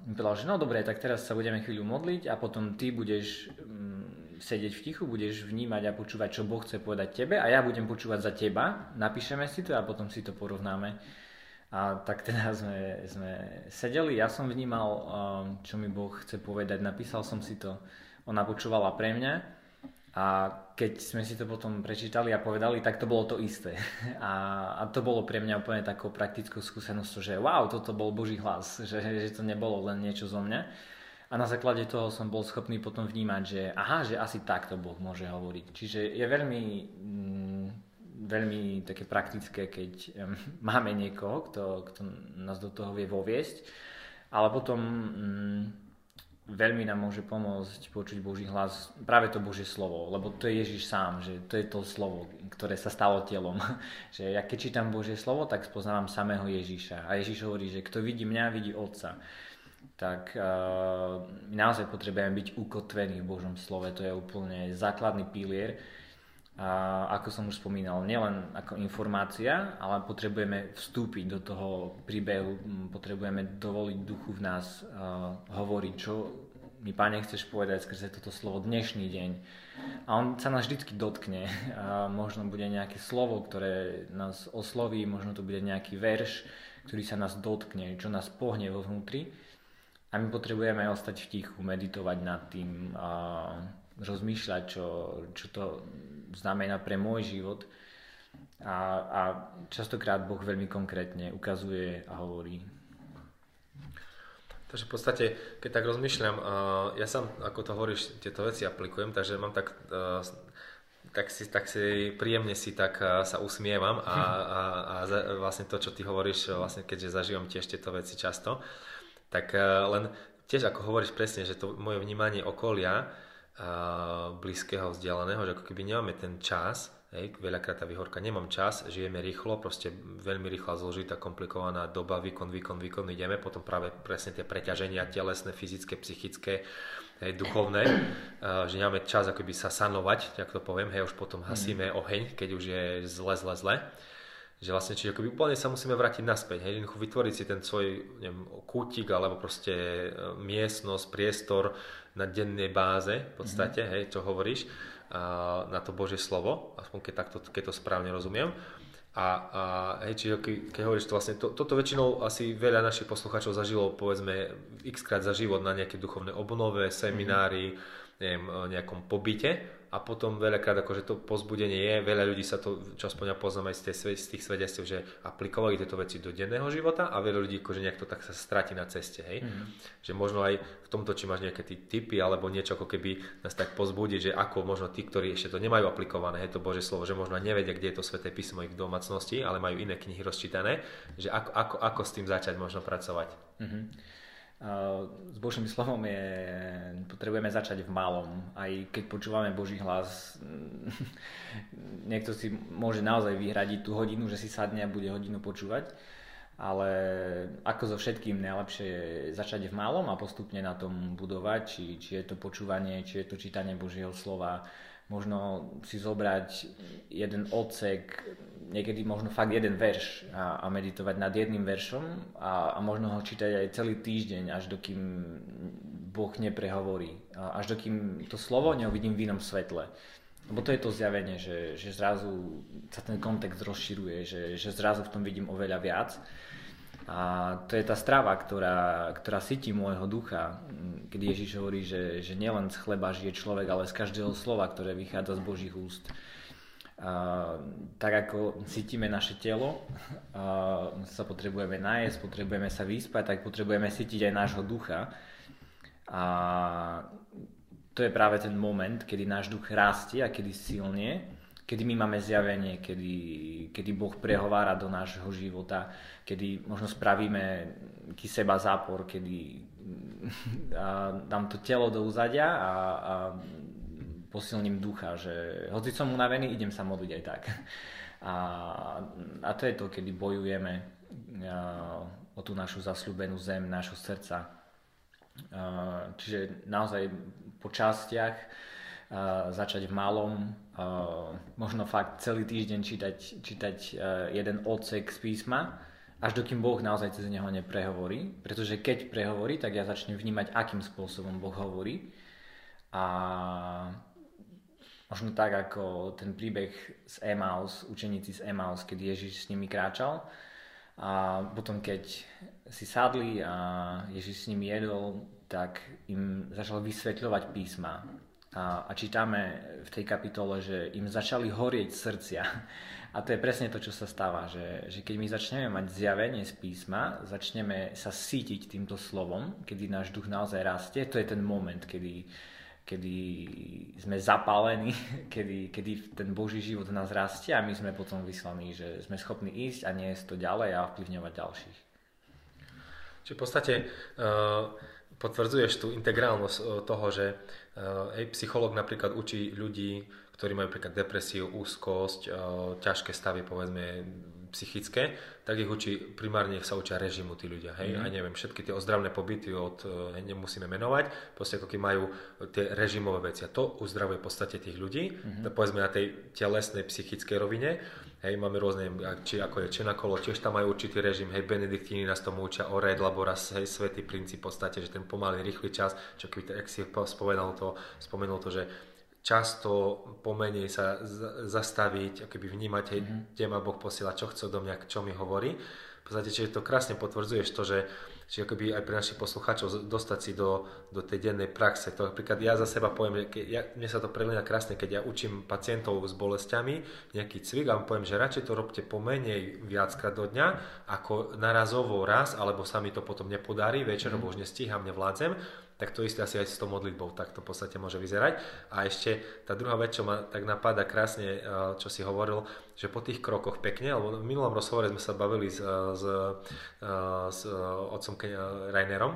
mi povedala, že no dobre, tak teraz sa budeme chvíľu modliť a potom ty budeš mm, sedieť v tichu, budeš vnímať a počúvať, čo Boh chce povedať tebe a ja budem počúvať za teba, napíšeme si to a potom si to porovnáme. A tak teda sme, sme sedeli, ja som vnímal, um, čo mi Boh chce povedať, napísal som si to, ona počúvala pre mňa a keď sme si to potom prečítali a povedali, tak to bolo to isté. A, a to bolo pre mňa úplne takou praktickou skúsenosťou, že wow, toto bol Boží hlas, že, že to nebolo len niečo zo mňa. A na základe toho som bol schopný potom vnímať, že aha, že asi takto Boh môže hovoriť. Čiže je veľmi mm, veľmi také praktické, keď um, máme niekoho, kto, kto nás do toho vie voviesť. Ale potom um, veľmi nám môže pomôcť počuť Boží hlas práve to Božie slovo, lebo to je Ježiš sám, že to je to slovo, ktoré sa stalo telom. že ja keď čítam Božie slovo, tak spoznávam samého Ježiša. A Ježiš hovorí, že kto vidí mňa, vidí Otca. Tak uh, naozaj potrebujeme byť ukotvení v Božom slove, to je úplne základný pilier. A ako som už spomínal, nielen ako informácia, ale potrebujeme vstúpiť do toho príbehu, potrebujeme dovoliť duchu v nás uh, hovoriť, čo mi Pane chceš povedať skrze toto slovo dnešný deň. A on sa nás vždy dotkne. A možno bude nejaké slovo, ktoré nás osloví, možno to bude nejaký verš, ktorý sa nás dotkne, čo nás pohne vo vnútri. A my potrebujeme ostať v tichu, meditovať nad tým a rozmýšľať, čo, čo to znamená pre môj život. A, a častokrát Boh veľmi konkrétne ukazuje a hovorí. Takže v podstate, keď tak rozmýšľam, ja sám, ako to hovoríš, tieto veci aplikujem, takže mám tak, tak si, tak si príjemne si tak sa usmievam a, a, a vlastne to, čo ty hovoríš, vlastne keďže zažívam tiež tieto veci často, tak len tiež ako hovoríš presne, že to moje vnímanie okolia, blízkeho, vzdialeného, že ako keby nemáme ten čas, hej, veľakrát tá vyhorka, nemám čas, žijeme rýchlo, proste veľmi rýchla, zložitá, komplikovaná doba, výkon, výkon, výkon, ideme, potom práve presne tie preťaženia telesné, fyzické, psychické, hej, duchovné, že nemáme čas akoby sa sanovať, tak to poviem, hej, už potom hasíme mm. oheň, keď už je zle, zle, zle. Že vlastne, čiže akoby úplne sa musíme vrátiť naspäť, hej, jednoducho vytvoriť si ten svoj neviem, kútik alebo proste e, miestnosť, priestor, na dennej báze, v podstate, mm-hmm. hej, čo hovoríš, a, na to Božie slovo, aspoň keď, takto, keď to správne rozumiem. A, a hej, čiže keď, keď hovoríš to vlastne, to, toto väčšinou asi veľa našich poslucháčov zažilo, povedzme, x krát za život na nejaké duchovné obnove, seminári, mm-hmm. neviem, nejakom pobyte a potom veľakrát akože to pozbudenie je, veľa ľudí sa to, čo aspoň ja poznám aj z, tej, z tých svedectv, že aplikovali tieto veci do denného života a veľa ľudí akože nejak to tak sa stratí na ceste, hej. Mm-hmm. Že možno aj v tomto, či máš nejaké tipy alebo niečo ako keby nás tak pozbudiť, že ako možno tí, ktorí ešte to nemajú aplikované, hej, to Bože slovo, že možno nevedia, kde je to sveté písmo ich domácnosti, ale majú iné knihy rozčítané, že ako, ako, ako s tým začať možno pracovať. Mm-hmm. S Božím slovom je, potrebujeme začať v malom. Aj keď počúvame Boží hlas, niekto si môže naozaj vyhradiť tú hodinu, že si sadne a bude hodinu počúvať. Ale ako so všetkým najlepšie je začať v malom a postupne na tom budovať, či, či je to počúvanie, či je to čítanie Božieho slova, možno si zobrať jeden odsek, niekedy možno fakt jeden verš a, a meditovať nad jedným veršom a, a možno ho čítať aj celý týždeň, až dokým Boh neprehovorí. Až dokým to slovo neuvidím v inom svetle. Lebo to je to zjavenie, že, že zrazu sa ten kontext rozširuje, že, že zrazu v tom vidím oveľa viac. A to je tá strava, ktorá, ktorá sytí môjho ducha, keď Ježiš hovorí, že, že nielen z chleba žije človek, ale z každého slova, ktoré vychádza z Božích úst. A, tak ako cítime naše telo, a, sa potrebujeme nájsť, potrebujeme sa vyspať, tak potrebujeme cítiť aj nášho ducha. A to je práve ten moment, kedy náš duch rastie a kedy silnie kedy my máme zjavenie, kedy, kedy Boh prehovára do nášho života, kedy možno spravíme taký seba zápor, kedy a dám to telo do úzadia a, a posilním ducha, že hoci som unavený, idem sa modliť aj tak. A, a to je to, kedy bojujeme a, o tú našu zasľúbenú zem, nášho srdca. A, čiže naozaj po častiach začať v malom, možno fakt celý týždeň čítať, čítať jeden odsek z písma, až dokým Boh naozaj cez neho neprehovorí. Pretože keď prehovorí, tak ja začnem vnímať, akým spôsobom Boh hovorí. A možno tak ako ten príbeh z Emaus, učeníci z Emaus, keď Ježiš s nimi kráčal. A potom keď si sadli a Ježiš s nimi jedol, tak im začal vysvetľovať písma a, a čítame v tej kapitole, že im začali horieť srdcia. A to je presne to, čo sa stáva, že, že keď my začneme mať zjavenie z písma, začneme sa sítiť týmto slovom, kedy náš duch naozaj rastie, to je ten moment, kedy, kedy sme zapálení, kedy, kedy ten Boží život v nás rastie a my sme potom vyslaní, že sme schopní ísť a niesť to ďalej a vplyvňovať ďalších. Čiže v podstate uh potvrdzuješ tú integrálnosť e, toho, že hej, psychológ napríklad učí ľudí, ktorí majú napríklad depresiu, úzkosť, ťažké stavy, povedzme, psychické, tak ich učí, primárne sa učia režimu tí ľudia, hej, mm. a neviem, všetky tie ozdravné pobyty od, hej, nemusíme menovať, proste ako keď majú tie režimové veci a to uzdravuje v podstate tých ľudí, mm. to povedzme na tej telesnej, psychickej rovine, hej, máme rôzne, či ako je Čenakolo, tiež tam majú určitý režim, hej, Benediktíny nás tomu učia, Ored, Laboras, hej, svetý princíp v podstate, že ten pomalý, rýchly čas, čo keď si spomenul to, spomenul to, že často pomenej sa zastaviť, keby vnímať, hej, mm-hmm. kde ma Boh posiela, čo chce do mňa, čo mi hovorí. V podstate, čiže to krásne potvrdzuješ to, že čiže akoby aj pre našich poslucháčov dostať si do, do tej dennej praxe. To napríklad ja za seba poviem, že keď ja, mne sa to prelína krásne, keď ja učím pacientov s bolestiami nejaký cvik a poviem, že radšej to robte pomenej viackrát do dňa, ako narazovo raz, alebo sa mi to potom nepodarí, večer, mm. už nestíham, nevládzem tak to isté asi aj s tou modlitbou, tak to v podstate môže vyzerať. A ešte tá druhá vec, čo ma tak napadá krásne, eh, čo si hovoril, že po tých krokoch pekne, alebo v minulom rozhovore sme sa bavili s, eh, s, eh, s otcom Rainerom,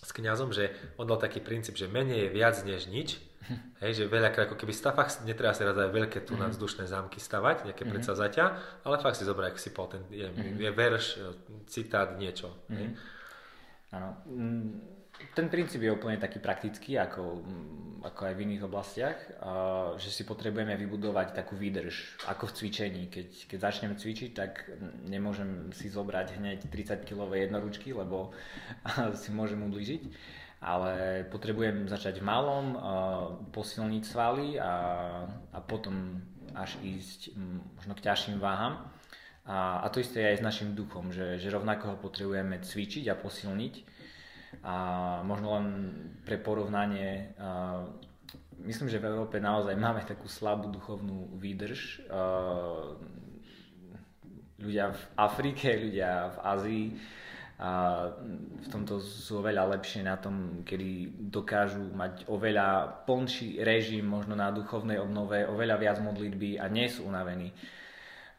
s kňazom, že on dal taký princíp, že menej je viac než nič, Hej, že veľakrát, ako keby stavách netreba si raz aj veľké tu mm-hmm. vzdušné zámky stavať, nejaké mm-hmm. predsazatia, ale fakt si zobrať, ak si po ten, je, mm-hmm. je verš, citát, niečo. Mm-hmm. Áno. Ten princíp je úplne taký praktický, ako, ako aj v iných oblastiach, že si potrebujeme vybudovať takú výdrž, ako v cvičení. Keď, keď začnem cvičiť, tak nemôžem si zobrať hneď 30 kg jednoručky, lebo si môžem ublížiť. Ale potrebujem začať v malom, posilniť svaly a, a potom až ísť možno k ťažším váham. A, a to isté je aj s našim duchom, že, že rovnako ho potrebujeme cvičiť a posilniť a možno len pre porovnanie, myslím, že v Európe naozaj máme takú slabú duchovnú výdrž. Ľudia v Afrike, ľudia v Ázii a v tomto sú oveľa lepšie na tom, kedy dokážu mať oveľa plnší režim možno na duchovnej obnove, oveľa viac modlitby a nie sú unavení.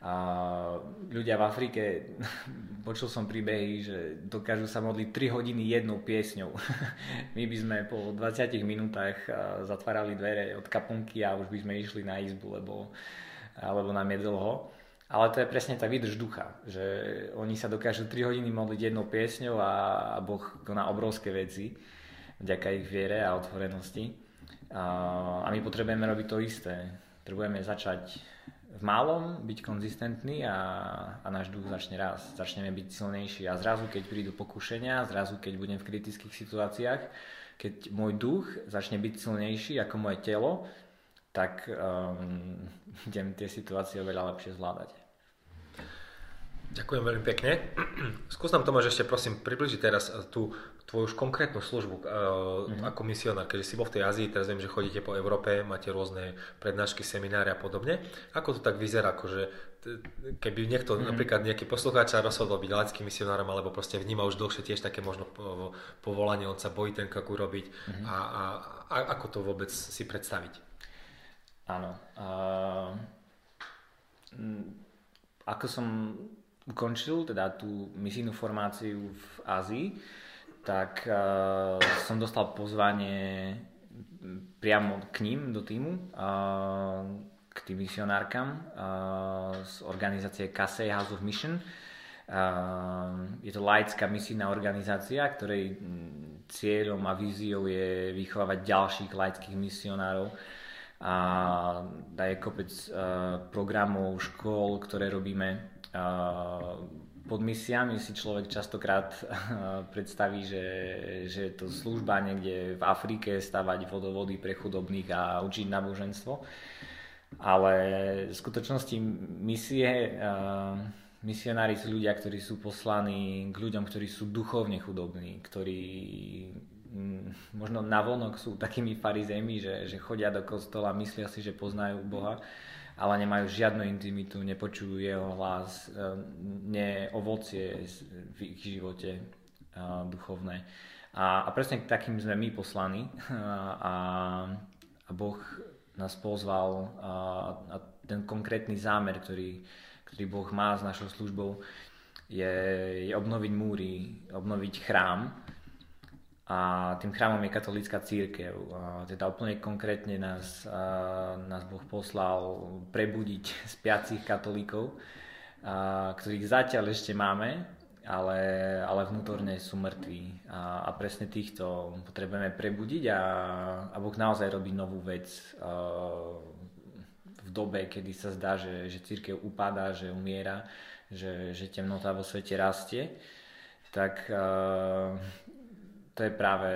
A ľudia v Afrike, počul som príbehy, že dokážu sa modliť 3 hodiny jednou piesňou. My by sme po 20 minútach zatvárali dvere od kaponky a už by sme išli na izbu, lebo, lebo nám je dlho. Ale to je presne tá výdrž ducha, že oni sa dokážu 3 hodiny modliť jednou piesňou a, a Boh koná obrovské veci vďaka ich viere a otvorenosti. A, a my potrebujeme robiť to isté. Potrebujeme začať v malom byť konzistentný a, a náš duch začne raz, začneme byť silnejší a zrazu keď prídu pokušenia, zrazu keď budem v kritických situáciách, keď môj duch začne byť silnejší ako moje telo, tak um, idem tie situácie oveľa lepšie zvládať. Ďakujem veľmi pekne. Skús nám Tomáš ešte prosím približiť teraz tú tvoju už konkrétnu službu mm-hmm. ako misionár, keďže si bol v tej Ázii, teraz viem, že chodíte po Európe, máte rôzne prednášky, semináre a podobne. Ako to tak vyzerá, akože keby niekto, mm-hmm. napríklad nejaký poslucháč sa rozhodol byť laickým misionárom, alebo proste vníma už dlhšie tiež také možno povolanie, on sa bojí ten kako urobiť mm-hmm. a, a, a ako to vôbec si predstaviť? Áno. Uh, ako som ukončil teda tú misijnú formáciu v Ázii, tak uh, som dostal pozvanie priamo k ním do týmu, uh, k tým misionárkam uh, z organizácie Casey House of Mission. Uh, je to laická misijná organizácia, ktorej cieľom a víziou je vychovávať ďalších laických misionárov a daje kopec uh, programov, škôl, ktoré robíme pod misiami si človek častokrát predstaví, že, že je to služba niekde v Afrike, stavať vodovody pre chudobných a učiť náboženstvo. Ale v skutočnosti misie, misionári sú ľudia, ktorí sú poslaní k ľuďom, ktorí sú duchovne chudobní, ktorí mm, možno navonok sú takými farizejmi, že, že chodia do kostola, myslia si, že poznajú Boha, ale nemajú žiadnu intimitu, nepočujú jeho hlas, e, nie ovocie v ich živote e, duchovné. A, a presne k takým sme my poslaní a, a Boh nás pozval a, a ten konkrétny zámer, ktorý, ktorý Boh má s našou službou, je, je obnoviť múry, obnoviť chrám a tým chrámom je katolícka církev. Teda úplne konkrétne nás, nás Boh poslal prebudiť spiacich katolíkov, ktorých zatiaľ ešte máme, ale, ale vnútorne sú mŕtvi. A, a presne týchto potrebujeme prebudiť a, a Boh naozaj robí novú vec v dobe, kedy sa zdá, že, že církev upadá, že umiera, že, že temnota vo svete rastie. Tak to je práve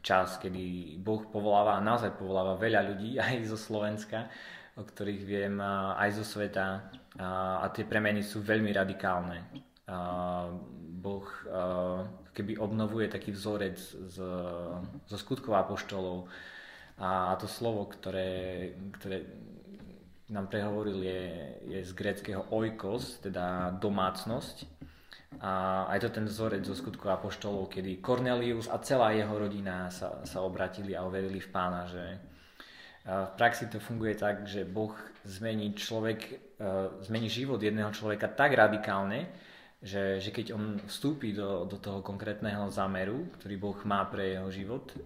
čas, kedy Boh povoláva a naozaj povoláva veľa ľudí aj zo Slovenska, o ktorých viem aj zo sveta. A, a tie premeny sú veľmi radikálne. A boh keby obnovuje taký vzorec z, zo skutkov apoštolov. A, a to slovo, ktoré, ktoré nám prehovoril je, je z greckého oikos, teda domácnosť a aj to ten vzorec zo skutku apoštolov, kedy Cornelius a celá jeho rodina sa, sa obratili a uverili v pána, že v praxi to funguje tak, že Boh zmení človek, e, zmení život jedného človeka tak radikálne, že, že keď on vstúpi do, do toho konkrétneho zámeru, ktorý Boh má pre jeho život, e,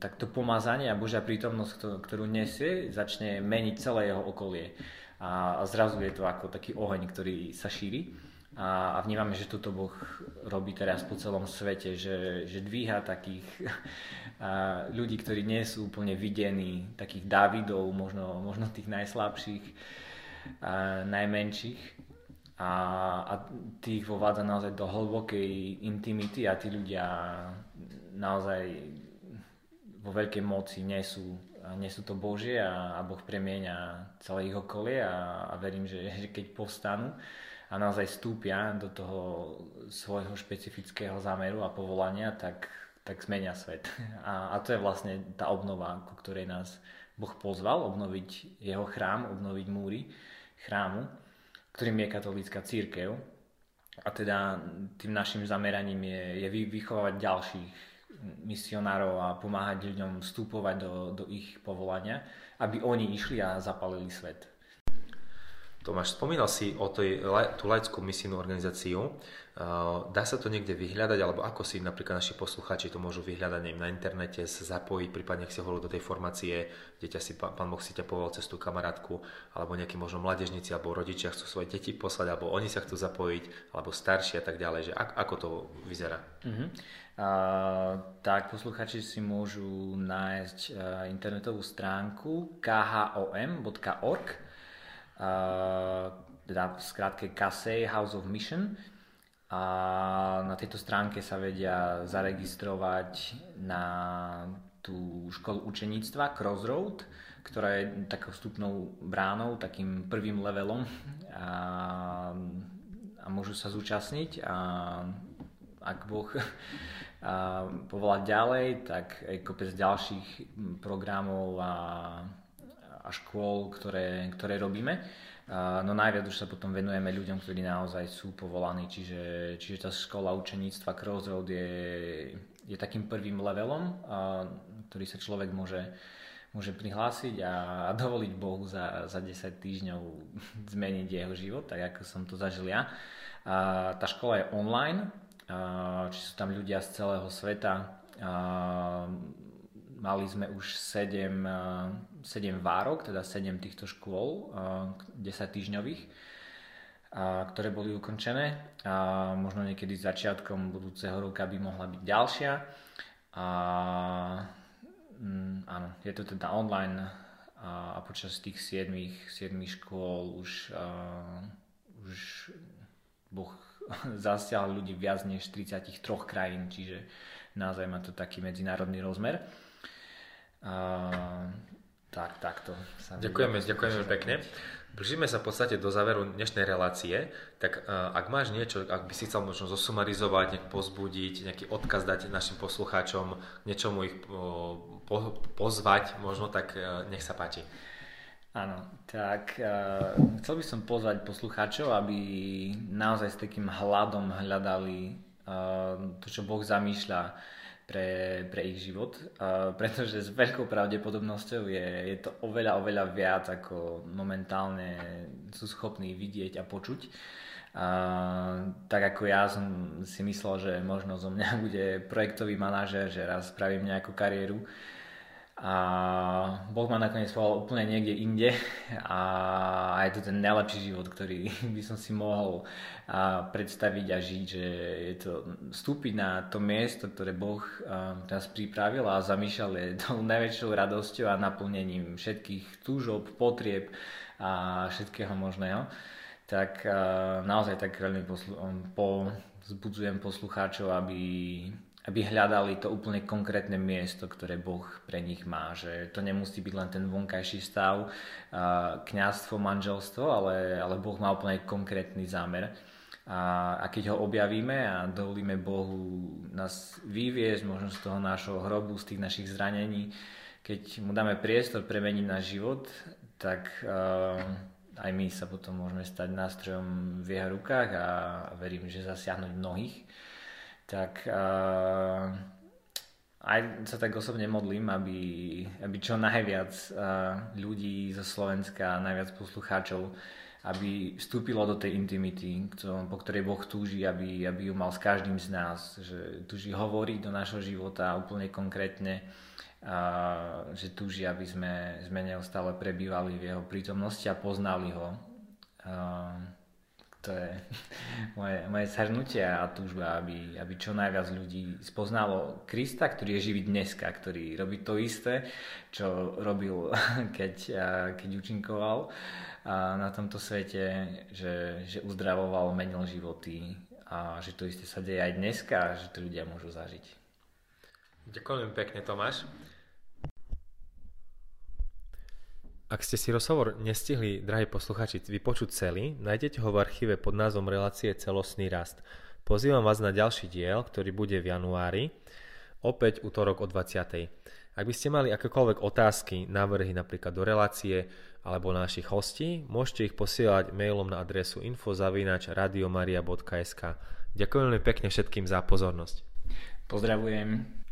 tak to pomazanie a Božia prítomnosť, ktorú nesie, začne meniť celé jeho okolie. A, a zrazu je to ako taký oheň, ktorý sa šíri a, a vnímame, že toto Boh robí teraz po celom svete, že, že dvíha takých a, ľudí, ktorí nie sú úplne videní, takých Dávidov, možno, možno tých najslabších, a, najmenších. A, a tých vovádza naozaj do hlbokej intimity a tí ľudia naozaj vo veľkej moci nesú, nesú to Božie a, a Boh premieňa celé ich okolie a, a verím, že, že keď povstanú, a naozaj stúpia do toho svojho špecifického zámeru a povolania, tak, tak zmenia svet. A, a to je vlastne tá obnova, ku ktorej nás Boh pozval, obnoviť jeho chrám, obnoviť múry chrámu, ktorým je katolícka církev. A teda tým našim zameraním je, je vychovávať ďalších misionárov a pomáhať ľuďom vstupovať do, do ich povolania, aby oni išli a zapalili svet. Tomáš, spomínal si o tej, tú laickú misijnú organizáciu. Dá sa to niekde vyhľadať, alebo ako si napríklad naši poslucháči to môžu vyhľadať neviem, na internete, zapojiť, prípadne ak si hovoril do tej formácie, dieťa si, pán Boh si ťa povolal cez tú kamarátku, alebo nejakí možno mladežníci alebo rodičia chcú svoje deti poslať, alebo oni sa chcú zapojiť, alebo starší a tak ďalej. Že ako, ako to vyzerá? Uh-huh. Uh, tak posluchači si môžu nájsť uh, internetovú stránku khom.org teda v skratke KASEI House of Mission a na tejto stránke sa vedia zaregistrovať na tú školu učeníctva Crossroad, ktorá je takou vstupnou bránou, takým prvým levelom a, a môžu sa zúčastniť a ak Boh a povolať ďalej, tak aj kopec ďalších programov a a škôl, ktoré, ktoré robíme. No najviac už sa potom venujeme ľuďom, ktorí naozaj sú povolaní, čiže, čiže tá škola učeníctva Crossroad je, je takým prvým levelom, ktorý sa človek môže, môže prihlásiť a, a dovoliť Bohu za, za 10 týždňov zmeniť jeho život, tak ako som to zažil ja. A tá škola je online, či sú tam ľudia z celého sveta, Mali sme už 7, 7 várok, teda 7 týchto škôl, 10 týždňových, ktoré boli ukončené. A možno niekedy začiatkom budúceho roka by mohla byť ďalšia. A, mm, áno, je to teda online a, a počas tých 7, 7 škôl už, uh, už Boh zasiahol ľudí viac než 33 krajín, čiže naozaj má to taký medzinárodný rozmer. Tak, takto. Sa ďakujeme, ďakujeme pekne. Blížime sa v podstate do záveru dnešnej relácie, tak uh, ak máš niečo, ak by si chcel možno zosumarizovať, nejak pozbudiť, nejaký odkaz dať našim poslucháčom, niečomu ich uh, po, pozvať, možno tak uh, nech sa páči. Áno, tak uh, chcel by som pozvať poslucháčov, aby naozaj s takým hľadom hľadali uh, to, čo Boh zamýšľa pre, pre ich život, pretože s veľkou pravdepodobnosťou je, je to oveľa, oveľa viac, ako momentálne sú schopní vidieť a počuť. A, tak ako ja som si myslel, že možno zo mňa bude projektový manažer, že raz spravím nejakú kariéru. A Boh ma nakoniec povedal úplne niekde inde a je to ten najlepší život, ktorý by som si mohol predstaviť a žiť, že je to vstúpiť na to miesto, ktoré Boh nás pripravil a zamýšľal je tou najväčšou radosťou a naplnením všetkých túžob, potrieb a všetkého možného. Tak naozaj tak veľmi poslu- pozbudzujem poslucháčov, aby aby hľadali to úplne konkrétne miesto, ktoré Boh pre nich má. Že to nemusí byť len ten vonkajší stav, kňazstvo, manželstvo, ale, ale Boh má úplne konkrétny zámer. A, a keď ho objavíme a dovolíme Bohu nás vyviezť možno z toho nášho hrobu, z tých našich zranení, keď mu dáme priestor premeniť náš život, tak uh, aj my sa potom môžeme stať nástrojom v jeho rukách a verím, že zasiahnuť mnohých tak uh, aj sa tak osobne modlím, aby, aby čo najviac uh, ľudí zo Slovenska, najviac poslucháčov, aby vstúpilo do tej intimity, po ktorej Boh túži, aby, aby ju mal s každým z nás, že túži hovoriť do našho života úplne konkrétne, a že túži, aby sme, sme neustále prebývali v jeho prítomnosti a poznali ho. A, to je moje, moje shrnutie a túžba, aby, aby čo najviac ľudí spoznalo Krista, ktorý je živý dneska, ktorý robí to isté, čo robil, keď, keď učinkoval na tomto svete, že, že uzdravoval, menil životy a že to isté sa deje aj dneska, že to ľudia môžu zažiť. Ďakujem pekne, Tomáš. Ak ste si rozhovor nestihli, drahí posluchači, vypočuť celý, nájdete ho v archíve pod názvom relácie Celostný rast. Pozývam vás na ďalší diel, ktorý bude v januári, opäť útorok o 20. Ak by ste mali akékoľvek otázky, návrhy napríklad do relácie alebo našich hostí, môžete ich posielať mailom na adresu info.radiomaria.sk Ďakujem veľmi pekne všetkým za pozornosť. Pozdravujem.